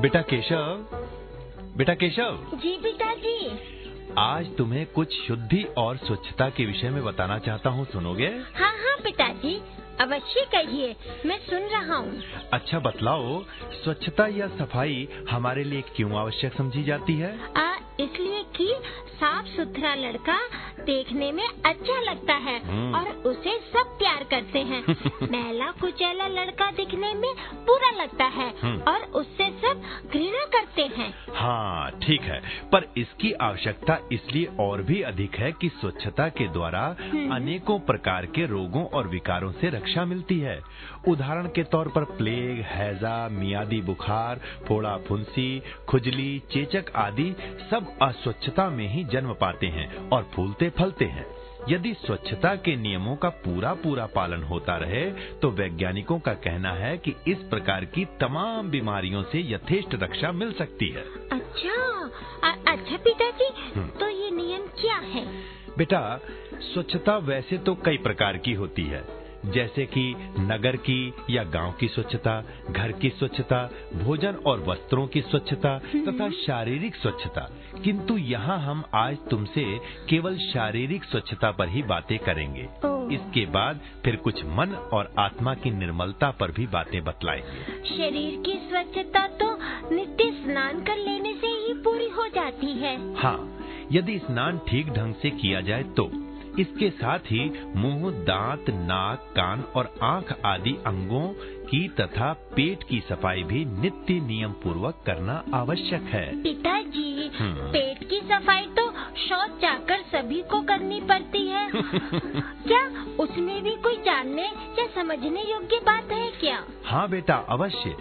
बेटा केशव बेटा केशव। जी पिताजी आज तुम्हें कुछ शुद्धि और स्वच्छता के विषय में बताना चाहता हूँ सुनोगे? हाँ हाँ पिताजी अवश्य कहिए मैं सुन रहा हूँ। अच्छा बतलाओ स्वच्छता या सफ़ाई हमारे लिए क्यों आवश्यक समझी जाती है? आ, इसलिए कि साफ़ सुथरा लड़का देखने में अच्छा लगता है हम्म। और उसे सब प्यार करते हैं। मैला कुचैला लड़का दिखने में बुरा लगता है हम्म। और उससे सब घृणा करते हैं। हाँ ठीक है। पर इसकी आवश्यकता इसलिए और भी अधिक है कि स्वच्छता के द्वारा अनेकों प्रकार के रोगों और विकारों से रक्षा मिलती है। उदाहरण के तौर पर प्लेग हैजा मियादी बुखार फोड़ा फुंसी खुजली चेचक आदि सब अस्वच्छता में ही जन्म पाते हैं और फूलते फलते हैं। यदि स्वच्छता के नियमों का पूरा पूरा पालन होता रहे तो वैज्ञानिकों का कहना है कि इस प्रकार की तमाम बीमारियों से यथेष्ट रक्षा मिल सकती है। अच्छा आ, अच्छा पिताजी हम्म। तो ये नियम क्या है? बेटा स्वच्छता वैसे तो कई प्रकार की होती है। जैसे कि नगर की या गाँव की स्वच्छता घर की स्वच्छता भोजन और वस्त्रों की स्वच्छता तथा शारीरिक स्वच्छता। किंतु यहाँ हम आज तुमसे केवल शारीरिक स्वच्छता पर ही बातें करेंगे। इसके बाद फिर कुछ मन और आत्मा की निर्मलता पर भी बातें बतलाएँगे। शरीर की स्वच्छता तो नित्य स्नान कर लेने से ही पूरी हो जाती है। हाँ यदि स्नान ठीक ढंग से किया जाए तो इसके साथ ही मुँह दांत नाक कान और आँख आदि अंगों की तथा पेट की सफ़ाई भी नित्य नियम पूर्वक करना आवश्यक है पिताजी हम्म। पेट की सफ़ाई तो शौच जाकर सभी को करनी पड़ती है क्या उसमें भी कोई जानने या समझने योग्य बात है क्या? हाँ बेटा अवश्य।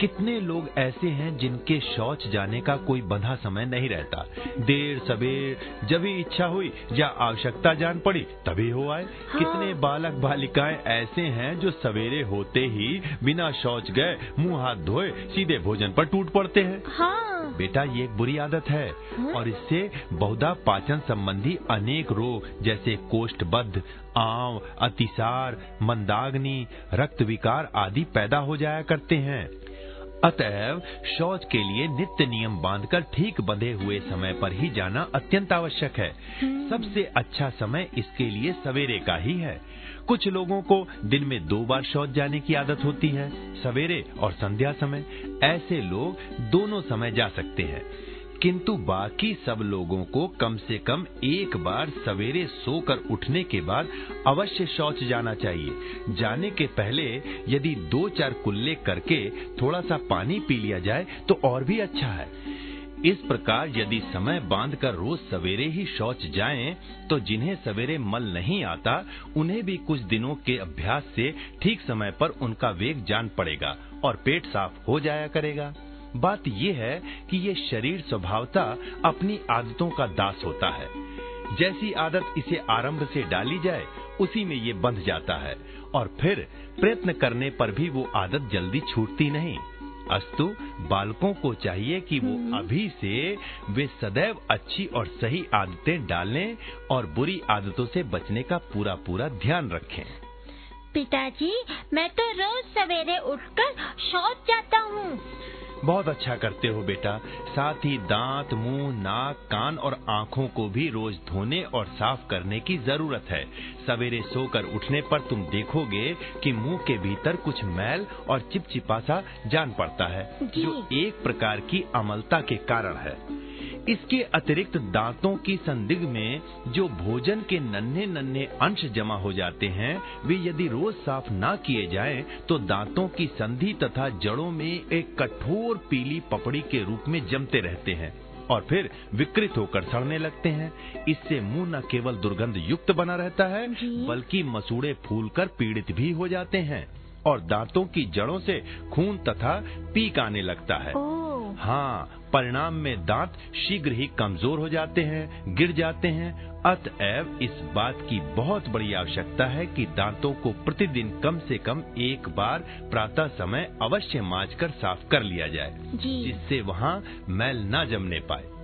कितने लोग ऐसे हैं जिनके शौच जाने का कोई बंधा समय नहीं रहता। देर सवेर जब भी इच्छा हुई या आवश्यकता जान पड़ी तभी हो आए। हाँ। कितने बालक बालिकाएँ ऐसे हैं जो सवेरे होते ही बिना शौच गए मुँह हाथ धोए सीधे भोजन पर टूट पड़ते हैं। हाँ। बेटा ये एक बुरी आदत है। हाँ? और इससे बहुधा पाचन संबंधी अनेक रोग जैसे कोष्ठबद्ध आंव अतिसार मंदाग्नि रक्त विकार आदि पैदा हो जाया करते हैं। अतएव शौच के लिए नित्य नियम बांधकर ठीक बंधे हुए समय पर ही जाना अत्यंत आवश्यक है। सबसे अच्छा समय इसके लिए सवेरे का ही है। कुछ लोगों को दिन में दो बार शौच जाने की आदत होती है सवेरे और संध्या समय। ऐसे लोग दोनों समय जा सकते हैं। किंतु बाकी सब लोगों को कम से कम एक बार सवेरे सोकर उठने के बाद अवश्य शौच जाना चाहिए। जाने के पहले यदि दो चार कुल्ले करके थोड़ा सा पानी पी लिया जाए तो और भी अच्छा है। इस प्रकार यदि समय बांधकर रोज सवेरे ही शौच जाएँ, तो जिन्हें सवेरे मल नहीं आता उन्हें भी कुछ दिनों के अभ्यास से ठीक समय पर उनका वेग जान पड़ेगा और पेट साफ़ हो जाया करेगा। बात यह है कि ये शरीर स्वभावता अपनी आदतों का दास होता है। जैसी आदत इसे आरंभ से डाली जाए उसी में ये बंध जाता है और फिर प्रयत्न करने पर भी वो आदत जल्दी छूटती नहीं। अस्तु बालकों को चाहिए कि वो अभी से वे सदैव अच्छी और सही आदतें डालें और बुरी आदतों से बचने का पूरा पूरा ध्यान रखें। पिताजी मैं तो रोज सवेरे उठकर शौच जाता हूँ। बहुत अच्छा करते हो बेटा। साथ ही दांत मुँह नाक कान और आँखों को भी रोज धोने और साफ़ करने की ज़रूरत है। सवेरे सोकर उठने पर तुम देखोगे कि मुँह के भीतर कुछ मैल और चिपचिपा सा जान पड़ता है जो। एक प्रकार की अमलता के कारण है। इसके अतिरिक्त दांतों की संदिग्ध में जो भोजन के नन्हे नन्हे अंश जमा हो जाते हैं वे यदि रोज साफ़ ना किए जाएँ, तो दांतों की संधि तथा जड़ों में एक कठोर पीली पपड़ी के रूप में जमते रहते हैं और फिर विकृत होकर सड़ने लगते हैं। इससे मुँह न केवल दुर्गंध युक्त बना रहता है बल्कि मसूड़े फूलकर पीड़ित भी हो जाते हैं और दांतों की जड़ों से खून तथा पीक आने लगता है। हाँ परिणाम में दांत शीघ्र ही कमज़ोर हो जाते हैं गिर जाते हैं। अतएव इस बात की बहुत बड़ी आवश्यकता है कि दांतों को प्रतिदिन कम से कम एक बार प्रातः समय अवश्य माज कर साफ़ कर लिया जाए जिससे वहाँ मैल न जमने पाए।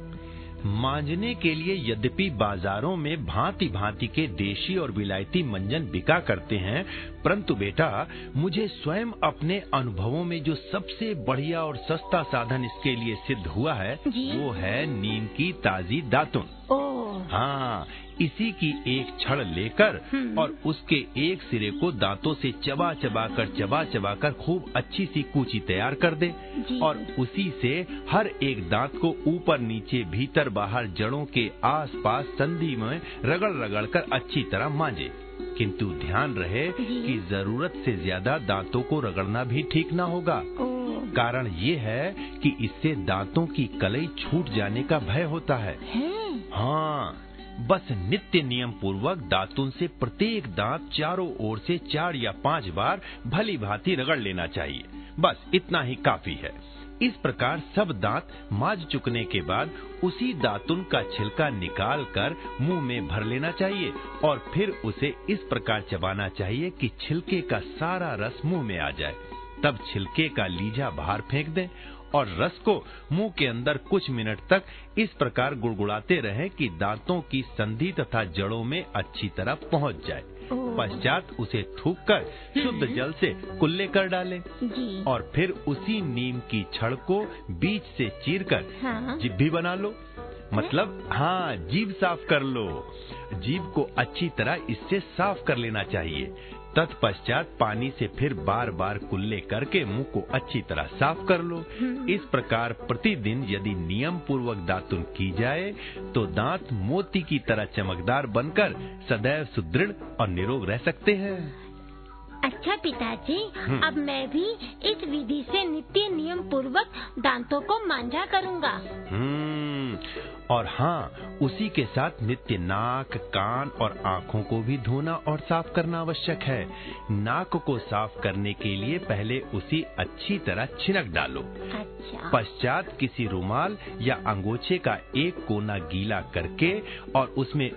मांझने के लिए यद्यपि बाजारों में भांति भांति के देशी और विलायती मंजन बिका करते हैं परंतु बेटा मुझे स्वयं अपने अनुभवों में जो सबसे बढ़िया और सस्ता साधन इसके लिए सिद्ध हुआ है वो है नीम की ताजी दातुन। ओ हाँ इसी की एक छड़ लेकर हम्म। और उसके एक सिरे को दांतों से चबा चबा कर चबा चबा कर खूब अच्छी सी कूची तैयार कर दे और उसी से हर एक दांत को ऊपर नीचे भीतर बाहर जड़ों के आस पास संधि में रगड़ रगड़ कर अच्छी तरह मांजे। किंतु ध्यान रहे। कि ज़रूरत से ज़्यादा दांतों को रगड़ना भी ठीक ना होगा। कारण ये है कि इससे दांतों की कलई छूट जाने का भय होता है। है। हाँ। बस नित्य नियम पूर्वक दातुन से प्रत्येक दांत चारों ओर से चार या पाँच बार भली भांति रगड़ लेना चाहिए। बस इतना ही काफ़ी है। इस प्रकार सब दांत माज चुकने के बाद उसी दातुन का छिलका निकाल कर मुँह में भर लेना चाहिए और फिर उसे इस प्रकार चबाना चाहिए कि छिलके का सारा रस मुँह में आ जाए। तब छिलके का लीजा बाहर फेंक दें और रस को मुँह के अंदर कुछ मिनट तक इस प्रकार गुड़गुड़ाते रहें कि दांतों की संधि तथा जड़ों में अच्छी तरह पहुँच जाए। पश्चात उसे थूक कर शुद्ध जल से कुल्ले कर डालें और फिर उसी नीम की छड़ को बीच से चीर कर हाँ जिब्भी बना लो। मतलब हाँ जीभ साफ़ कर लो। जीभ को अच्छी तरह इससे साफ़ कर लेना चाहिए। तत्पश्चात पानी से फिर बार बार कुल्ले करके मुँह को अच्छी तरह साफ़ कर लो। इस प्रकार प्रतिदिन यदि नियम पूर्वक दातुन की जाए तो दांत मोती की तरह चमकदार बनकर सदैव सुदृढ़ और निरोग रह सकते हैं। अच्छा पिताजी हम्म। अब मैं भी इस विधि से नित्य नियम पूर्वक दांतों को मांझा करूँगा। हम्म। और हाँ उसी के साथ नित्य नाक कान और आँखों को भी धोना और साफ़ करना आवश्यक है। नाक को साफ़ करने के लिए पहले उसी अच्छी तरह छिनक डालो। अच्छा। पश्चात किसी रुमाल या अंगोछे का एक कोना गीला करके और उसमें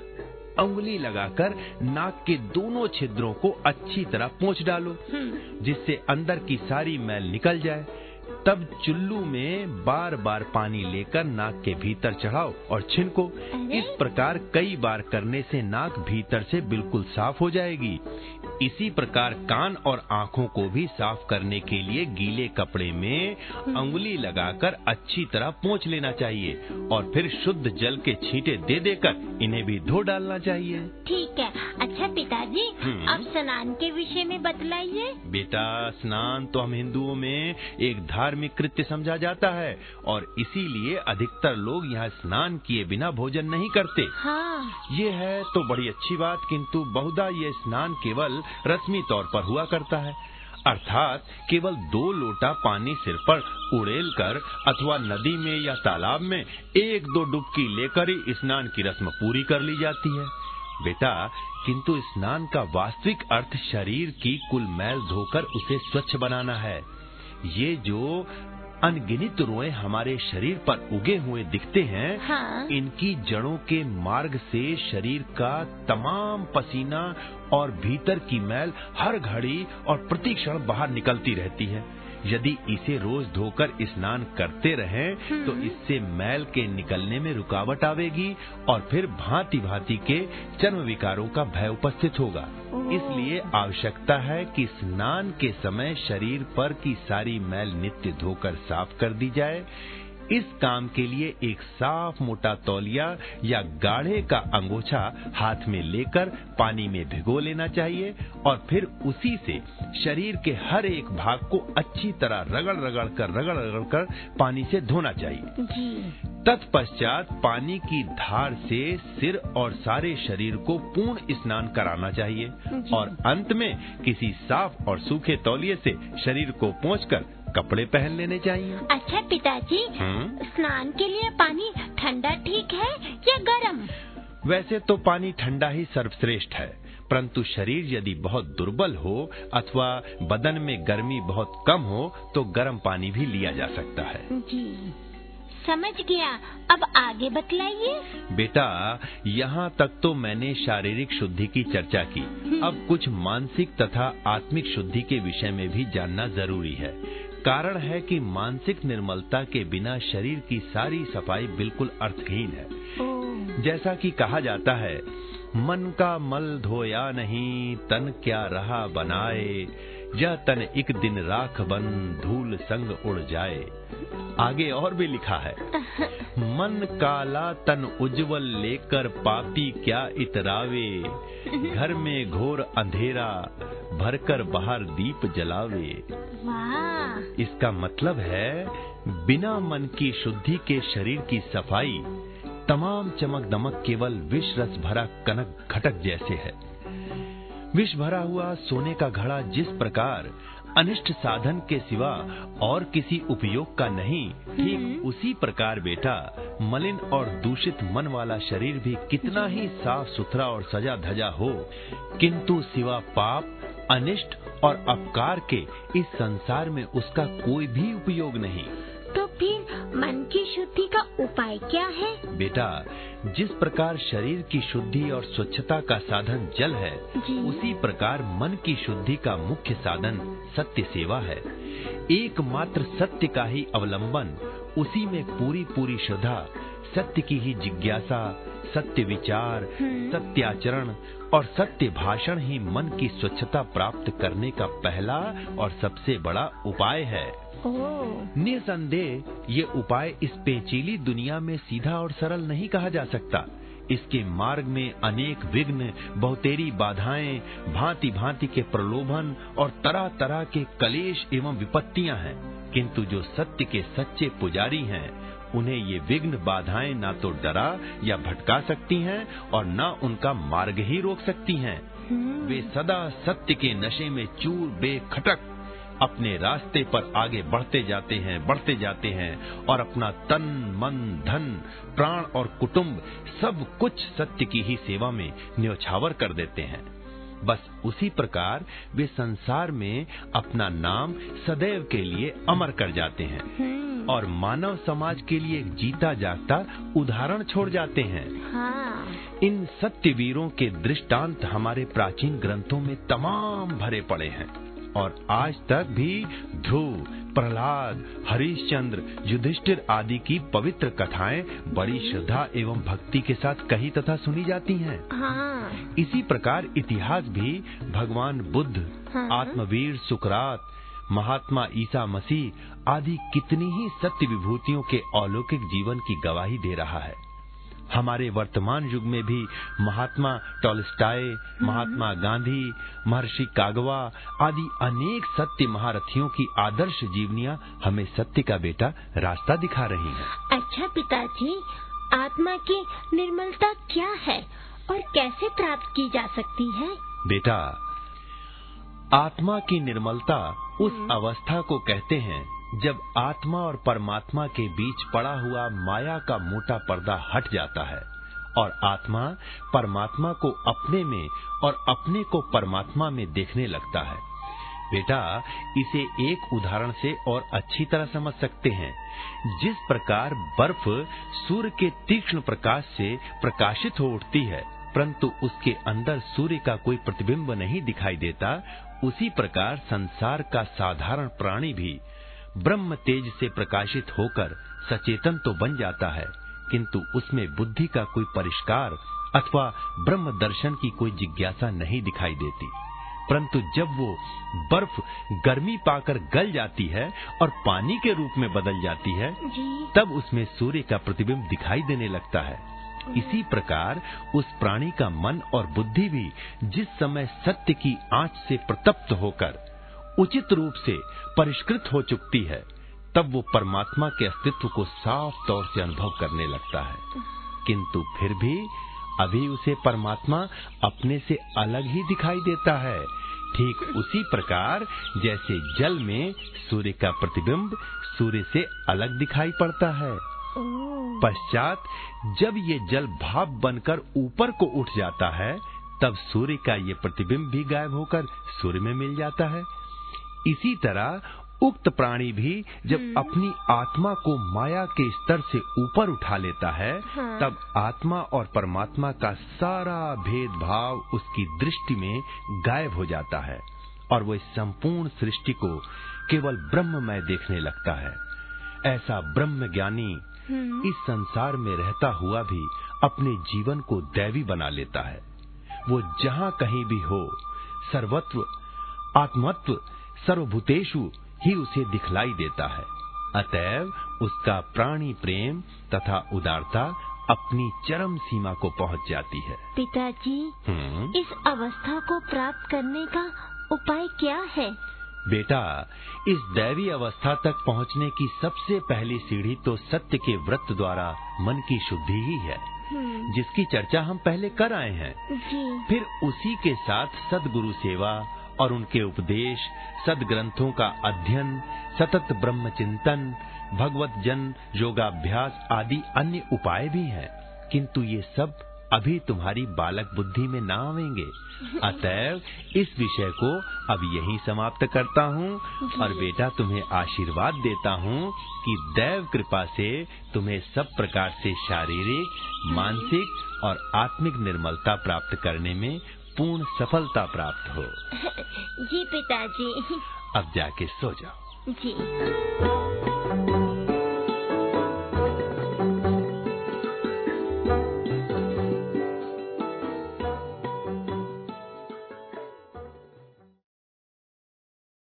उंगली लगाकर नाक के दोनों छिद्रों को अच्छी तरह पोंछ डालो हम्म, जिससे अंदर की सारी मैल निकल जाए। तब चुल्लू में बार बार पानी लेकर नाक के भीतर चढ़ाओ और छिनको। इस प्रकार कई बार करने से नाक भीतर से बिल्कुल साफ़ हो जाएगी। इसी प्रकार कान और आँखों को भी साफ़ करने के लिए गीले कपड़े में उंगली लगाकर अच्छी तरह पोंछ लेना चाहिए और फिर शुद्ध जल के छींटे दे देकर इन्हें भी धो डालना चाहिए। ठीक है। अच्छा पिताजी हम्म। अब स्नान के विषय में बतलाइए। बेटा स्नान तो हम हिंदुओं में एक धार्मिक कृत्य समझा जाता है और इसीलिए अधिकतर लोग यहाँ स्नान किए बिना भोजन नहीं करते। हाँ। ये है तो बड़ी अच्छी बात किंतु बहुधा ये स्नान केवल रस्मी तौर पर हुआ करता है। अर्थात केवल दो लोटा पानी सिर पर उड़ेल कर अथवा नदी में या तालाब में एक दो डुबकी लेकर ही स्नान की रस्म पूरी कर ली जाती है। बेटा, किंतु स्नान का वास्तविक अर्थ शरीर की कुल मैल धोकर उसे स्वच्छ बनाना है। ये जो अनगिनत रोए हमारे शरीर पर उगे हुए दिखते हैं। हाँ। इनकी जड़ों के मार्ग से शरीर का तमाम पसीना और भीतर की मैल हर घड़ी और प्रति क्षण बाहर निकलती रहती है। यदि इसे रोज धोकर स्नान करते रहें तो इससे मैल के निकलने में रुकावट आवेगी और फिर भांति भांति के चर्म विकारों का भय उपस्थित होगा। इसलिए आवश्यकता है कि स्नान के समय शरीर पर की सारी मैल नित्य धोकर साफ़ कर दी जाए। इस काम के लिए एक साफ़ मोटा तौलिया या गाढ़े का अंगोछा हाथ में लेकर पानी में भिगो लेना चाहिए और फिर उसी से शरीर के हर एक भाग को अच्छी तरह रगड़ रगड़ कर रगड़ रगड़ कर पानी से धोना चाहिए। जी। तत्पश्चात पानी की धार से सिर और सारे शरीर को पूर्ण स्नान कराना चाहिए और अंत में किसी साफ़ और सूखे तौलिए से शरीर को पोंछकर कपड़े पहन लेने चाहिए। अच्छा पिताजी हम्म? स्नान के लिए पानी ठंडा ठीक है या गर्म? वैसे तो पानी ठंडा ही सर्वश्रेष्ठ है परंतु शरीर यदि बहुत दुर्बल हो अथवा बदन में गर्मी बहुत कम हो तो गर्म पानी भी लिया जा सकता है। जी समझ गया। अब आगे बतलाइए। बेटा यहाँ तक तो मैंने शारीरिक शुद्धि की चर्चा की। अब कुछ मानसिक तथा आत्मिक शुद्धि के विषय में भी जानना ज़रूरी है। कारण है कि मानसिक निर्मलता के बिना शरीर की सारी सफ़ाई बिल्कुल अर्थहीन है। जैसा कि कहा जाता है मन का मल धोया नहीं तन क्या रहा बनाए यह तन एक दिन राख बन धूल संग उड़ जाए। आगे और भी लिखा है मन काला तन उज्जवल लेकर पापी क्या इतरावे? घर में घोर अंधेरा भरकर बाहर दीप जलावे। इसका मतलब है बिना मन की शुद्धि के शरीर की सफ़ाई तमाम चमक दमक केवल विष रस भरा कनक घटक जैसे है। विष भरा हुआ सोने का घड़ा जिस प्रकार अनिष्ट साधन के सिवा और किसी उपयोग का नहीं ठीक उसी प्रकार बेटा मलिन और दूषित मन वाला शरीर भी कितना ही साफ़ सुथरा और सजा धजा हो किंतु सिवा पाप अनिष्ट और अपकार के इस संसार में उसका कोई भी उपयोग नहीं। फिर मन की शुद्धि का उपाय क्या है? बेटा जिस प्रकार शरीर की शुद्धि और स्वच्छता का साधन जल है। उसी प्रकार मन की शुद्धि का मुख्य साधन सत्य सेवा है। एकमात्र सत्य का ही अवलंबन उसी में पूरी पूरी श्रद्धा सत्य की ही जिज्ञासा सत्य विचार सत्य आचरण और सत्य भाषण ही मन की स्वच्छता प्राप्त करने का पहला और सबसे बड़ा उपाय है। निसंदेह ये उपाय इस पेचीली दुनिया में सीधा और सरल नहीं कहा जा सकता। इसके मार्ग में अनेक विघ्न बहुतेरी बाधाएँ भांति भांति के प्रलोभन और तरह तरह के कलेश एवं विपत्तियाँ हैं। किंतु जो सत्य के सच्चे पुजारी हैं उन्हें ये विघ्न बाधाएँ ना तो डरा या भटका सकती हैं और न उनका मार्ग ही रोक सकती हैं। वे सदा सत्य के नशे में चूर बेखटक अपने रास्ते पर आगे बढ़ते जाते हैं बढ़ते जाते हैं और अपना तन मन धन प्राण और कुटुंब सब कुछ सत्य की ही सेवा में न्यौछावर कर देते हैं। बस उसी प्रकार वे संसार में अपना नाम सदैव के लिए अमर कर जाते हैं और मानव समाज के लिए एक जीता जागता उदाहरण छोड़ जाते हैं। हाँ। इन सत्य वीरों के दृष्टांत हमारे प्राचीन ग्रंथों में तमाम भरे पड़े हैं। और आज तक भी ध्रुव प्रहलाद हरिश्चंद्र युधिष्ठिर आदि की पवित्र कथाएँ बड़ी श्रद्धा एवं भक्ति के साथ कही तथा सुनी जाती हैं। हाँ इसी प्रकार इतिहास भी भगवान बुद्ध हाँ। आत्मवीर सुकरात महात्मा ईसा मसीह आदि कितनी ही सत्य विभूतियों के अलौकिक जीवन की गवाही दे रहा है हमारे वर्तमान युग में भी महात्मा टॉलस्टाय महात्मा गांधी महर्षि कागवा आदि अनेक सत्य महारथियों की आदर्श जीवनियाँ हमें सत्य का बेटा रास्ता दिखा रही हैं। अच्छा पिताजी आत्मा की निर्मलता क्या है और कैसे प्राप्त की जा सकती है? बेटा आत्मा की निर्मलता उस अवस्था को कहते हैं जब आत्मा और परमात्मा के बीच पड़ा हुआ माया का मोटा पर्दा हट जाता है और आत्मा परमात्मा को अपने में और अपने को परमात्मा में देखने लगता है। बेटा, इसे एक उदाहरण से और अच्छी तरह समझ सकते हैं। जिस प्रकार बर्फ़ सूर्य के तीक्ष्ण प्रकाश से प्रकाशित हो उठती है, परंतु उसके अंदर सूर्य का कोई प्रतिबिंब नहीं दिखाई देता, उसी प्रकार संसार का साधारण प्राणी भी ब्रह्म तेज से प्रकाशित होकर सचेतन तो बन जाता है किंतु उसमें बुद्धि का कोई परिष्कार अथवा ब्रह्म दर्शन की कोई जिज्ञासा नहीं दिखाई देती। परंतु जब वो बर्फ़ गर्मी पाकर गल जाती है और पानी के रूप में बदल जाती है तब उसमें सूर्य का प्रतिबिंब दिखाई देने लगता है। इसी प्रकार उस प्राणी का मन और बुद्धि भी जिस समय सत्य की आँच से प्रतप्त होकर उचित रूप से परिष्कृत हो चुकती है तब वो परमात्मा के अस्तित्व को साफ़ तौर से अनुभव करने लगता है। किंतु फिर भी अभी उसे परमात्मा अपने से अलग ही दिखाई देता है। ठीक उसी प्रकार जैसे जल में सूर्य का प्रतिबिंब सूर्य से अलग दिखाई पड़ता है। पश्चात जब ये जल भाप बनकर ऊपर को उठ जाता है तब सूर्य का ये प्रतिबिंब भी गायब होकर सूर्य में मिल जाता है। इसी तरह उक्त प्राणी भी जब अपनी आत्मा को माया के स्तर से ऊपर उठा लेता है हाँ। तब आत्मा और परमात्मा का सारा भेदभाव उसकी दृष्टि में गायब हो जाता है और वो इस संपूर्ण सृष्टि को केवल ब्रह्म ब्रह्ममय देखने लगता है। ऐसा ब्रह्म ज्ञानी हम्म, इस संसार में रहता हुआ भी अपने जीवन को दैवी बना लेता है। वो जहाँ कहीं भी हो सर्वत्व आत्मत्व सर्वभूतेषु ही उसे दिखलाई देता है। अतएव उसका प्राणी प्रेम तथा उदारता अपनी चरम सीमा को पहुँच जाती है। पिताजी हम्म, इस अवस्था को प्राप्त करने का उपाय क्या है? बेटा इस दैवी अवस्था तक पहुँचने की सबसे पहली सीढ़ी तो सत्य के व्रत द्वारा मन की शुद्धि ही है। हम्म, जिसकी चर्चा हम पहले कर आए हैं। जी। फिर उसी के साथ सदगुरु सेवा और उनके उपदेश सदग्रंथों का अध्ययन सतत ब्रह्म चिंतन भगवत जन योगाभ्यास आदि अन्य उपाय भी हैं। किंतु ये सब अभी तुम्हारी बालक बुद्धि में ना आवेंगे। अतएव इस विषय को अब यहीं समाप्त करता हूँ और बेटा तुम्हें आशीर्वाद देता हूँ कि दैव कृपा से तुम्हें सब प्रकार से शारीरिक मानसिक और आत्मिक निर्मलता प्राप्त करने में पूर्ण सफलता प्राप्त हो। जी पिताजी। अब जाके सो जाओ। जी।